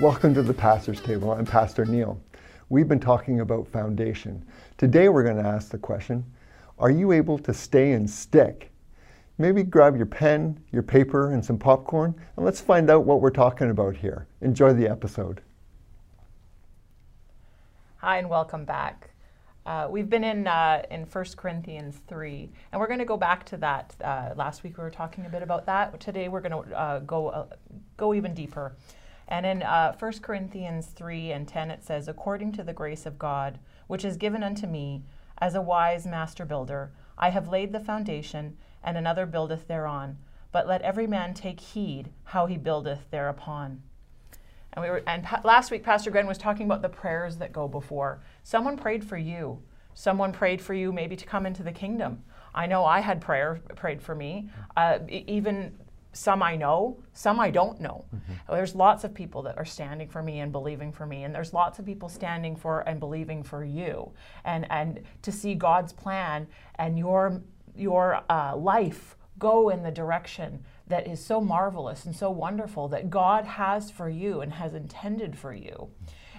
Welcome to the Pastor's Table. I'm Pastor Neil. We've been talking about foundation. Today we're going to ask the question Are you able to stay and stick? Maybe grab your pen, your paper, and some popcorn, and let's find out what we're talking about here. Enjoy the episode. Hi, and welcome back. Uh, we've been in uh, in 1 Corinthians 3, and we're going to go back to that. Uh, last week we were talking a bit about that. Today we're going to uh, go uh, go even deeper. And in uh, 1 Corinthians 3 and 10, it says, According to the grace of God, which is given unto me, as a wise master builder, I have laid the foundation, and another buildeth thereon. But let every man take heed how he buildeth thereupon. And we were, and pa- last week, Pastor Glenn was talking about the prayers that go before. Someone prayed for you. Someone prayed for you, maybe to come into the kingdom. I know I had prayer prayed for me. Uh, even some I know, some I don't know. There's lots of people that are standing for me and believing for me, and there's lots of people standing for and believing for you, and and to see God's plan and your your uh, life go in the direction that is so marvelous and so wonderful that God has for you and has intended for you.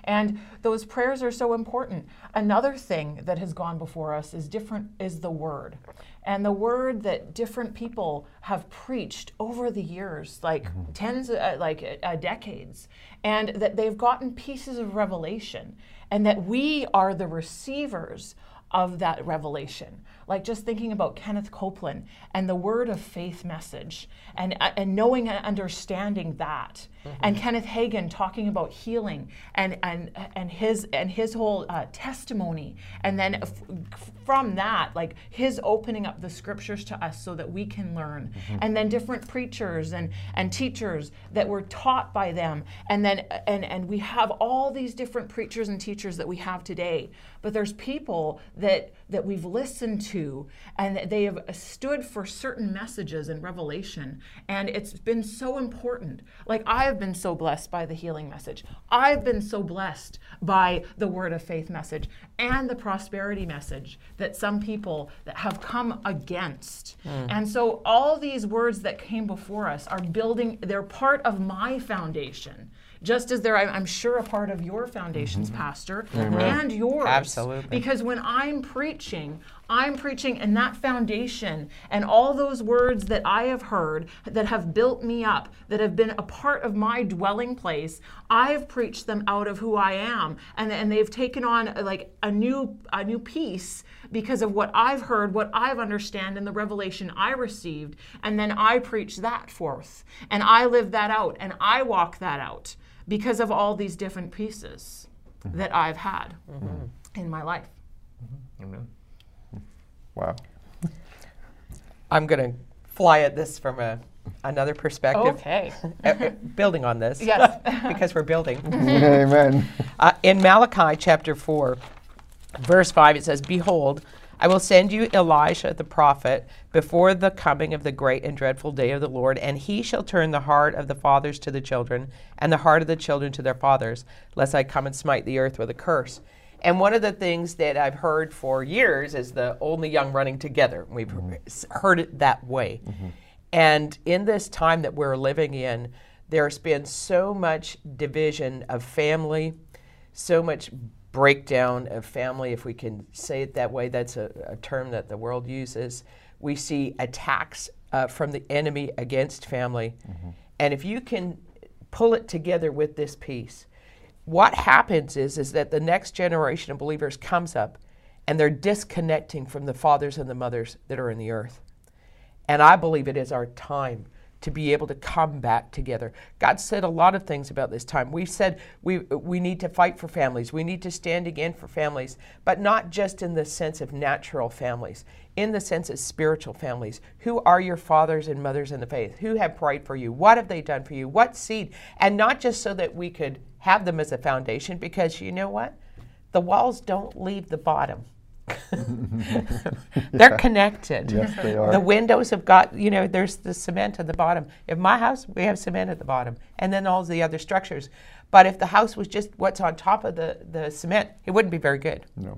And those prayers are so important. Another thing that has gone before us is different is the word. And the word that different people have preached over the years, like tens, uh, like uh, decades, and that they've gotten pieces of revelation, and that we are the receivers of that revelation. Like just thinking about Kenneth Copeland and the word of faith message and, uh, and knowing and understanding that. And Kenneth Hagin talking about healing and, and, and, his, and his whole uh, testimony. And then f- from that, like his opening up the scriptures to us so that we can learn. And then different preachers and, and teachers that were taught by them. And then and, and we have all these different preachers and teachers that we have today. But there's people that that we've listened to and they have stood for certain messages and revelation. And it's been so important. Like I've been so blessed by the healing message. I've been so blessed by the word of faith message and the prosperity message that some people that have come against. Hmm. And so all these words that came before us are building, they're part of my foundation. Just as they're, I'm I'm sure, a part of your foundations, mm-hmm. Pastor, and yours. Absolutely. Because when I'm preaching, I'm preaching and that foundation and all those words that I have heard that have built me up, that have been a part of my dwelling place, I have preached them out of who I am. And, and they've taken on like a new a new piece because of what I've heard, what I've understand, and the revelation I received. And then I preach that forth. And I live that out and I walk that out because of all these different pieces mm-hmm. that I've had mm-hmm. in my life. Mm-hmm. Wow. I'm going to fly at this from a, another perspective. Okay. Uh, uh, building on this. Yes. because we're building. Amen. Uh, in Malachi chapter 4, verse 5, it says, Behold, I will send you Elisha the prophet before the coming of the great and dreadful day of the Lord, and he shall turn the heart of the fathers to the children, and the heart of the children to their fathers, lest I come and smite the earth with a curse. And one of the things that I've heard for years is the old and the young running together. We've mm-hmm. s- heard it that way. Mm-hmm. And in this time that we're living in, there's been so much division of family, so much breakdown of family, if we can say it that way. That's a, a term that the world uses. We see attacks uh, from the enemy against family. Mm-hmm. And if you can pull it together with this piece, what happens is, is that the next generation of believers comes up and they're disconnecting from the fathers and the mothers that are in the earth. And I believe it is our time to be able to come back together. God said a lot of things about this time. We said we, we need to fight for families, we need to stand again for families, but not just in the sense of natural families, in the sense of spiritual families. Who are your fathers and mothers in the faith? Who have prayed for you? What have they done for you? What seed? And not just so that we could have them as a foundation, because you know what? The walls don't leave the bottom. They're connected. Yes, they are. The windows have got, you know, there's the cement at the bottom. If my house, we have cement at the bottom, and then all the other structures. But if the house was just what's on top of the, the cement, it wouldn't be very good. No.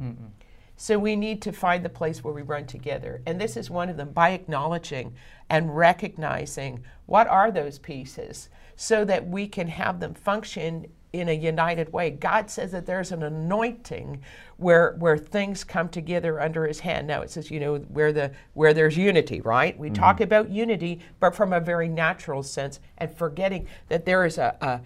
So we need to find the place where we run together. And this is one of them by acknowledging and recognizing what are those pieces so that we can have them function in a united way. God says that there's an anointing where where things come together under his hand. Now it says, you know, where the where there's unity, right? We talk mm-hmm. about unity, but from a very natural sense and forgetting that there is a, a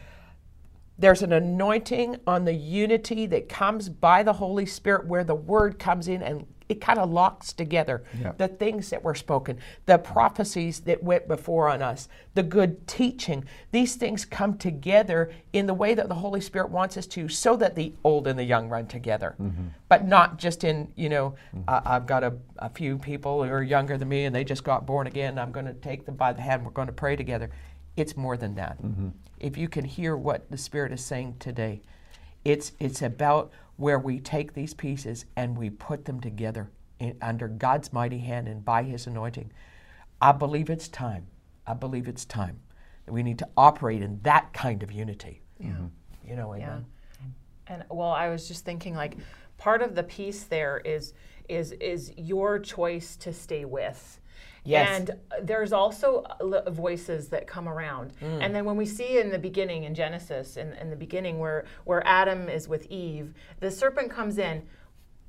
there's an anointing on the unity that comes by the Holy Spirit where the word comes in and it kind of locks together Yeah. the things that were spoken, the prophecies that went before on us, the good teaching. These things come together in the way that the Holy Spirit wants us to, so that the old and the young run together. But not just in, you know, uh, I've got a, a few people who are younger than me and they just got born again. I'm going to take them by the hand. We're going to pray together. It's more than that. If you can hear what the Spirit is saying today, it's it's about where we take these pieces and we put them together in, under God's mighty hand and by His anointing. I believe it's time. I believe it's time that we need to operate in that kind of unity. Mm-hmm. You know, Yeah. amen. And well, I was just thinking like part of the piece there is is is your choice to stay with. Yes. And there's also uh, voices that come around. And then when we see in the beginning in Genesis, in, in the beginning where, where Adam is with Eve, the serpent comes in.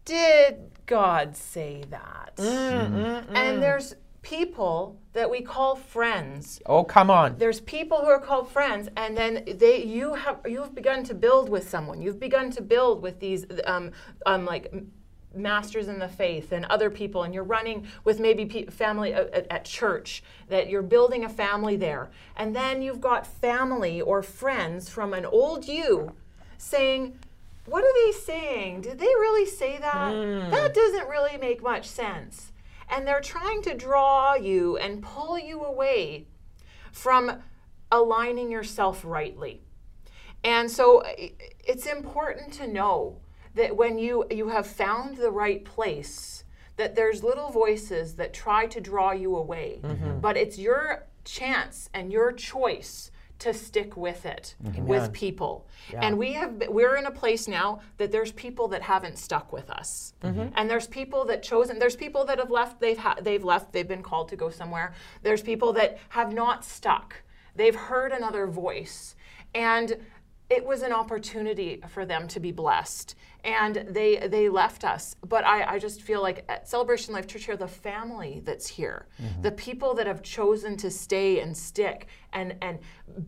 Did God say that? And there's people that we call friends Oh, come on. there's people who are called friends and then they you have you've begun to build with someone you've begun to build with these um, um like masters in the faith and other people and you're running with maybe family uh, at, at- church that you're building a family there. And then you've got family or friends from an old you saying what are they saying? Did they really say that? Hmm. That doesn't really make much sense. And they're trying to draw you and pull you away from aligning yourself rightly. And so it's important to know that when you you have found the right place that there's little voices that try to draw you away. Mm-hmm. But it's your chance and your choice to stick with it mm-hmm. with people. And we have we're in a place now that there's people that haven't stuck with us. Mm-hmm. And there's people that chosen there's people that have left they've ha- they've left they've been called to go somewhere. There's people that have not stuck. They've heard another voice. And it was an opportunity for them to be blessed. And they they left us. But i, I just feel like at celebration life church here the family that's here the people that have chosen to stay and stick and and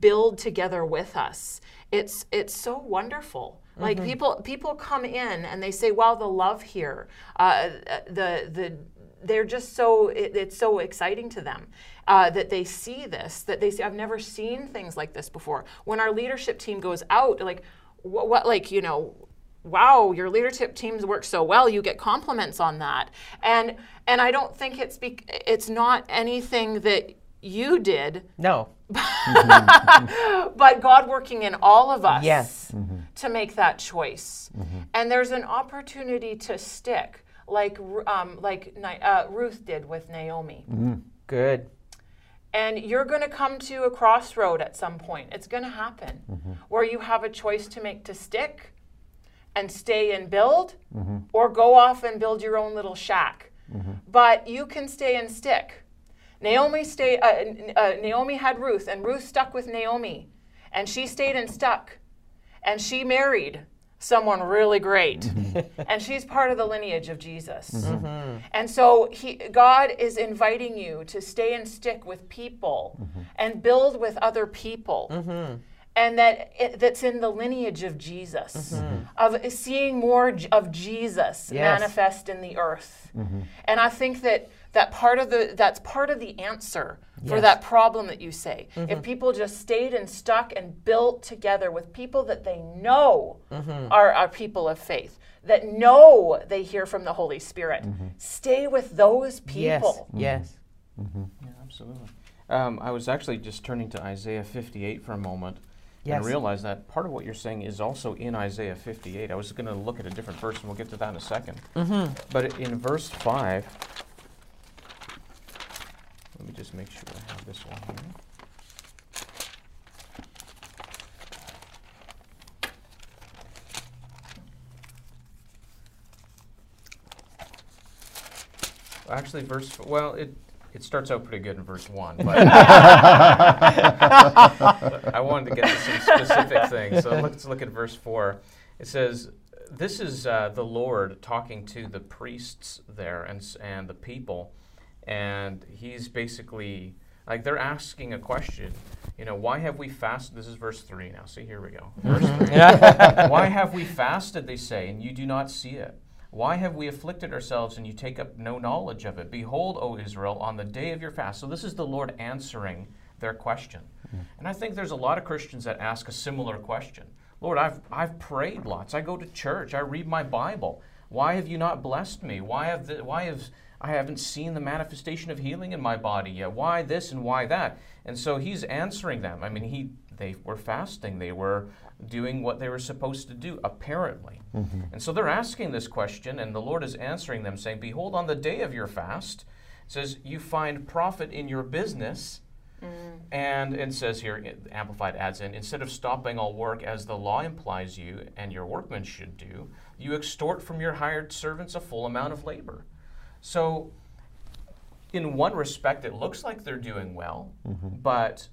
build together with us it's it's so wonderful. Like people people come in and they say wow the love here. Uh, the the they're just so it, it's so exciting to them uh, that they see this that they say i've never seen things like this before when our leadership team goes out like what, what like you know wow your leadership teams work so well you get compliments on that and and i don't think it's bec- it's not anything that you did No. but God working in all of us Yes. to make that choice. And there's an opportunity to stick, like um, like uh, Ruth did with Naomi. Good. And you're going to come to a crossroad at some point. It's going to happen where you have a choice to make to stick and stay and build, or go off and build your own little shack. But you can stay and stick. Naomi stay. Uh, uh, Naomi had Ruth, and Ruth stuck with Naomi, and she stayed and stuck, and she married someone really great, mm-hmm. and she's part of the lineage of Jesus. Mm-hmm. Mm-hmm. And so he, God is inviting you to stay and stick with people, and build with other people. And that it, that's in the lineage of Jesus, mm-hmm. of seeing more of Jesus Yes. manifest in the earth. Mm-hmm. And I think that that part of the that's part of the answer for Yes. that problem that you say. If mm-hmm. people just stayed and stuck and built together with people that they know are, are people of faith, that know they hear from the Holy Spirit, stay with those Yes. people. Yes. Yeah, absolutely. Um, I was actually just turning to Isaiah 58 for a moment Yes. and realize that part of what you're saying is also in Isaiah 58. I was going to look at a different verse, and we'll get to that in a 2nd Mm-hmm. But in verse 5, let me just make sure I have this one here. Actually, verse well, it It starts out pretty good in verse 1, but I wanted to get to some specific things. So let's look at verse 4. It says, This is uh, the Lord talking to the priests there and, and the people. And he's basically, like, they're asking a question. You know, why have we fasted? This is verse 3 now. See, here we go. Verse 3. Why have we fasted, they say, and you do not see it? Why have we afflicted ourselves and you take up no knowledge of it? Behold, O Israel, on the day of your fast. So this is the Lord answering their question. Hmm. And I think there's a lot of Christians that ask a similar question. Lord, I've, I've prayed lots. I go to church. I read my Bible. Why have you not blessed me? Why have the, why have I haven't seen the manifestation of healing in my body yet? Why this and why that? And so he's answering them. I mean, he they were fasting. They were doing what they were supposed to do, apparently. Mm-hmm. And so they're asking this question, and the Lord is answering them, saying, Behold, on the day of your fast, it says, you find profit in your business. Mm. And it says here, it- Amplified adds in, instead of stopping all work as the law implies you and your workmen should do, you extort from your hired servants a full amount of labor. So, in one respect, it looks like they're doing well, mm-hmm. but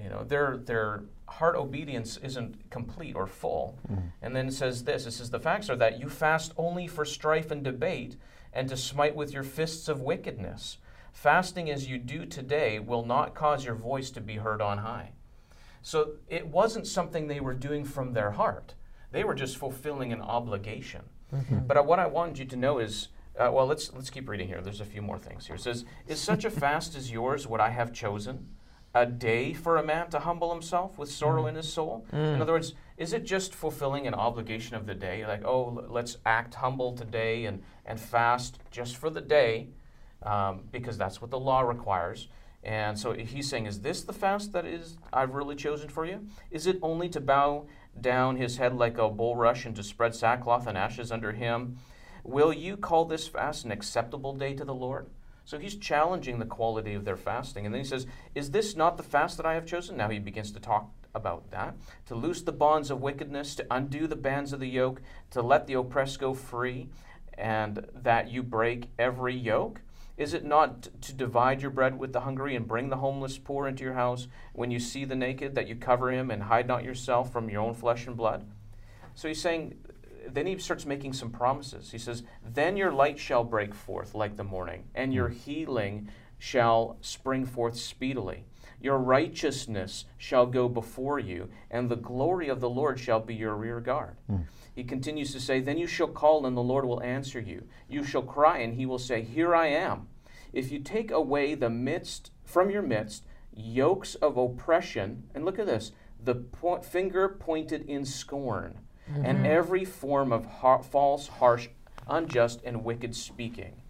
you know their their heart obedience isn't complete or full. And then it says this: it says the facts are that you fast only for strife and debate, and to smite with your fists of wickedness. Fasting as you do today will not cause your voice to be heard on high. So it wasn't something they were doing from their heart. They were just fulfilling an obligation. But uh, what I wanted you to know is, uh, well, let's let's keep reading here. There's a few more things here. It says, "Is such a fast as yours what I have chosen? A day for a man to humble himself with sorrow in his soul." In other words, is it just fulfilling an obligation of the day? Like, oh, let's act humble today and and fast just for the day, um, because that's what the law requires. And so he's saying, Is this the fast that is I've really chosen for you? Is it only to bow down his head like a bulrush and to spread sackcloth and ashes under him? Will you call this fast an acceptable day to the Lord? So he's challenging the quality of their fasting. And then he says, Is this not the fast that I have chosen? Now he begins to talk about that. To loose the bonds of wickedness, to undo the bands of the yoke, to let the oppressed go free, and that you break every yoke? Is it not to divide your bread with the hungry and bring the homeless poor into your house? When you see the naked, that you cover him and hide not yourself from your own flesh and blood? So he's saying, then he starts making some promises. He says, Then your light shall break forth like the morning, and your hmm. healing shall spring forth speedily. Your righteousness shall go before you, and the glory of the Lord shall be your rear guard. Hmm. He continues to say, Then you shall call, and the Lord will answer you. You shall cry, and he will say, Here I am. If you take away the midst from your midst yokes of oppression, and look at this, the po- finger pointed in scorn, and mm-hmm. every form of har- false, harsh, unjust, and wicked speaking.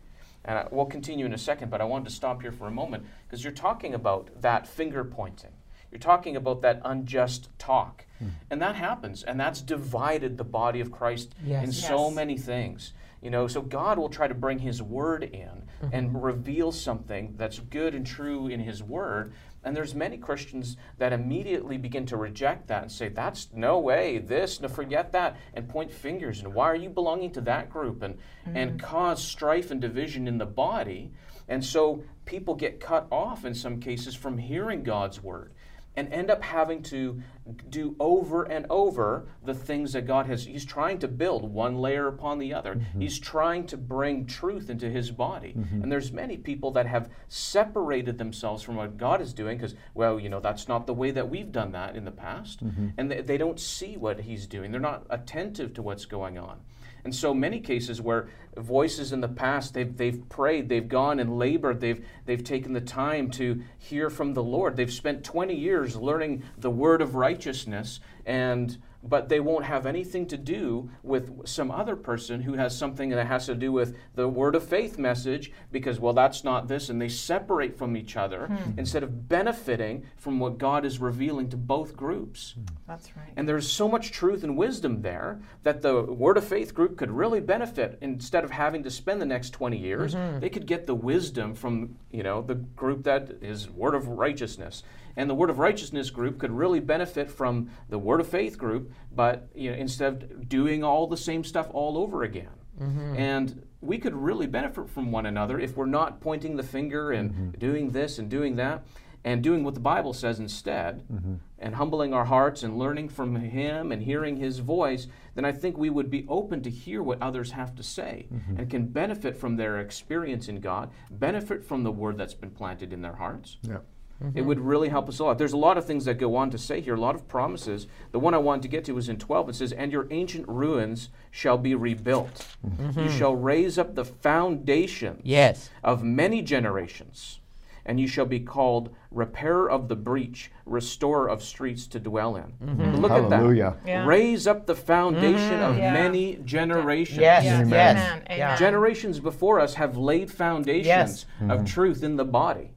And I, we'll continue in a second, but I wanted to stop here for a moment because you're talking about that finger pointing. You're talking about that unjust talk. Hmm. And that happens, and that's divided the body of Christ Yes. in so many things. You know, so God will try to bring His Word in and mm-hmm. reveal something that's good and true in His Word. And there's many Christians that immediately begin to reject that and say, "That's no way. This, no, forget that," and point fingers. And why are you belonging to that group? And and mm. cause strife and division in the body. And so people get cut off in some cases from hearing God's Word and end up having to do over and over the things that God has. He's trying to build one layer upon the other. Mm-hmm. He's trying to bring truth into his body. Mm-hmm. And there's many people that have separated themselves from what God is doing because, well, you know, that's not the way that we've done that in the past. Mm-hmm. And they, they don't see what he's doing, they're not attentive to what's going on. And so many cases where voices in the past they've, they've prayed, they've gone and labored, they've, they've taken the time to hear from the Lord. They've spent 20 years learning the word of righteousness, and but they won't have anything to do with some other person who has something that has to do with the word of faith message because, well, that's not this, and they separate from each other hmm. Hmm. instead of benefiting from what God is revealing to both groups. Hmm. That's right. And there's so much truth and wisdom there that the Word of Faith group could really benefit instead of having to spend the next 20 years. Mm-hmm. They could get the wisdom from, you know, the group that is Word of Righteousness. And the Word of Righteousness group could really benefit from the Word of Faith group but you know, instead of doing all the same stuff all over again. Mm-hmm. And we could really benefit from one another if we're not pointing the finger and mm-hmm. doing this and doing that and doing what the Bible says instead mm-hmm. and humbling our hearts and learning from Him and hearing His voice, then I think we would be open to hear what others have to say and can benefit from their experience in God, benefit from the word that's been planted in their hearts. Yeah. Mm-hmm. It would really help us a lot. There's a lot of things that go on to say here, a lot of promises. The one I wanted to get to was in 12. It says, And your ancient ruins shall be rebuilt. Mm-hmm. You shall raise up the foundation Yes. of many generations, and you shall be called repairer of the breach, restorer of streets to dwell in. Mm-hmm. Look Hallelujah. at that. Yeah. Raise up the foundation of Yeah. many generations. Yes. Yes. Amen. Yes. Amen. Amen. Generations before us have laid foundations Yes. of truth in the body.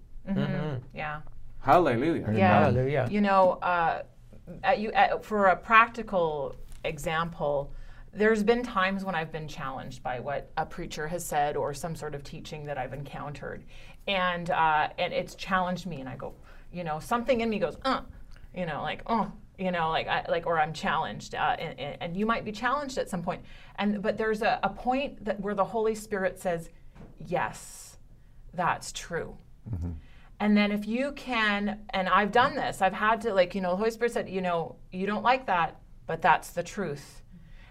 Yeah. Hallelujah. Yeah. Hallelujah. You know, uh, at you, at, for a practical example, there's been times when I've been challenged by what a preacher has said or some sort of teaching that I've encountered, and uh, and it's challenged me, and I go, you know, something in me goes, uh, you know, like, oh, you know, like, I, like, or I'm challenged, uh, and, and- and you might be challenged at some point, and but there's a, a point that where the Holy Spirit says, yes, that's true. And then if you can, and I've done this, I've had to, like, you know, the Holy Spirit said, you know, you don't like that, but that's the truth.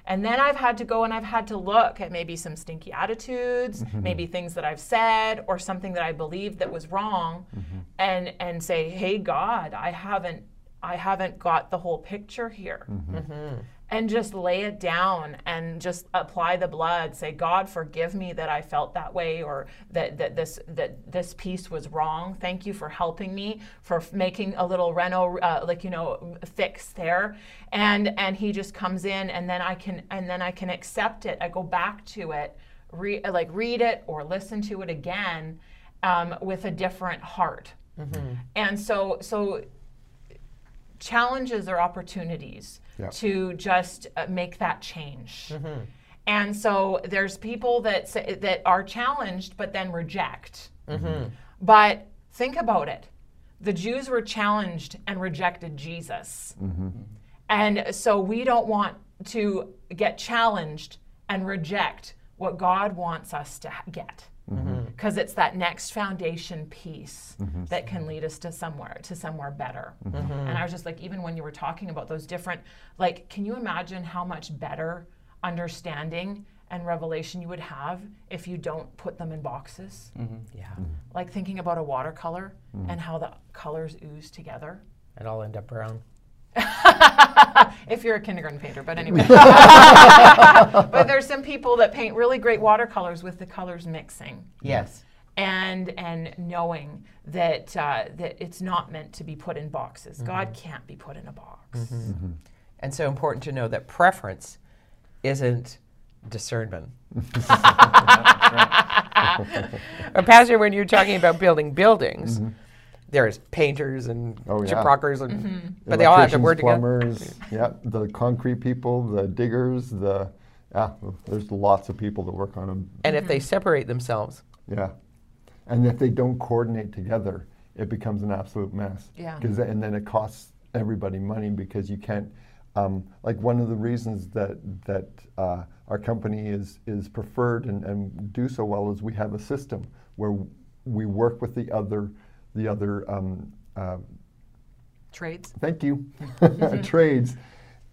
And then I've had to go and I've had to look at maybe some stinky attitudes, mm-hmm. maybe things that I've said or something that I believed that was wrong mm-hmm. and and say, "Hey God, I haven't I haven't got the whole picture here." Mm-hmm. And just lay it down and just apply the blood. Say god forgive me that i felt that way or that, that this that this piece was wrong. Thank you for helping me for making a little reno uh, like you know fix there. And and he just comes in and then i can and then i can accept it. I go back to it re- like read it or listen to it again um, with a different heart. And so so challenges are opportunities Yeah. to just uh, make that change. Mm-hmm. And so there's people that say, that are challenged but then reject. Mm-hmm. But think about it. The Jews were challenged and rejected Jesus. Mm-hmm. And so we don't want to get challenged and reject what God wants us to get. Mm-hmm. Mm-hmm. Because it's that next foundation piece mm-hmm. that can lead us to somewhere to somewhere better. And I was just like, even when you were talking about those different, like, can you imagine how much better understanding and revelation you would have if you don't put them in boxes? Yeah. Like thinking about a watercolor and how the colors ooze together. And I'll end up brown. if you're a kindergarten painter, but anyway. but there's some people that paint really great watercolors with the colors mixing. Yes. And and knowing that uh, that it's not meant to be put in boxes. Mm-hmm. God can't be put in a box. Mm-hmm. Mm-hmm. And so important to know that preference isn't discernment. Or Pastor, when you're talking about building buildings, there's painters and Oh, yeah. sheetrockers, and but they all have to work together. Plumbers, yeah, the concrete people, the diggers, the yeah. There's lots of people that work on them. And if they separate themselves, Yeah, and if they don't coordinate together, it becomes an absolute mess. Yeah. 'Cause then- and then it costs everybody money because you can't. Um, like one of the reasons that that uh, our company is is preferred and, and do so well is we have a system where we work with the other the other um, uh, Trades. thank you, trades,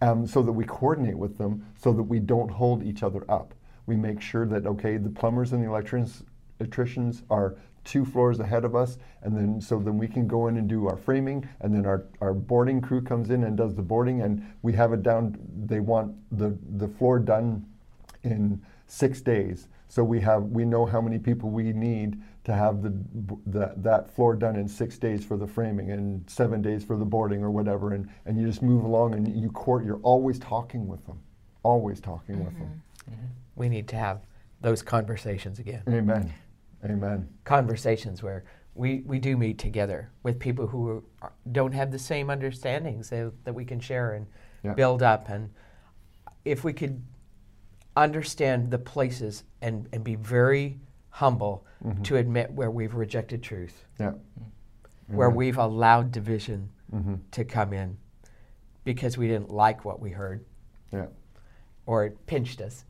um, so that we coordinate with them so that we don't hold each other up. We make sure that, okay, the plumbers and the electricians, electricians are two floors ahead of us, and then so then we can go in and do our framing, and then our, our boarding crew comes in and does the boarding, and we have it down, they want the, the floor done in six days. So we have we know how many people we need to have the, the that floor done in six days for the framing and seven days for the boarding or whatever, and, and you just move along and you court. You're always talking with them, always talking with them. Mm-hmm. Mm-hmm. we need to have those conversations again. Amen, amen. Conversations where we, we do meet together with people who are, don't have the same understandings that, that we can share and Yeah. build up. And if we could understand the places and, and be very humble to admit where we've rejected truth, Yeah, where we've allowed division Mm-hmm. to come in, because we didn't like what we heard Yeah. or it pinched us.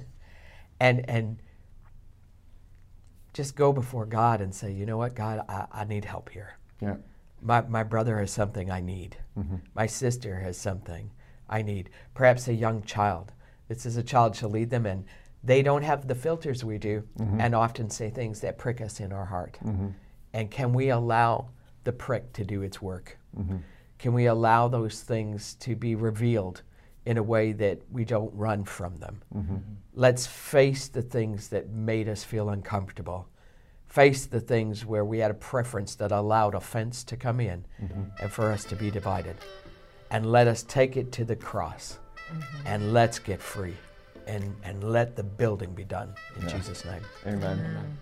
and and just go before God and say, you know what, God, I, I need help here. Yeah. My, my brother has something I need. My sister has something I need. Perhaps a young child. This is a child shall lead them, and they don't have the filters we do, mm-hmm. and often say things that prick us in our heart. Mm-hmm. And can we allow the prick to do its work? Mm-hmm. Can we allow those things to be revealed in a way that we don't run from them? Let's face the things that made us feel uncomfortable. Face the things where we had a preference that allowed offense to come in and for us to be divided. And let us take it to the cross and let's get free and, and let the building be done in Jesus' name. Amen. Amen.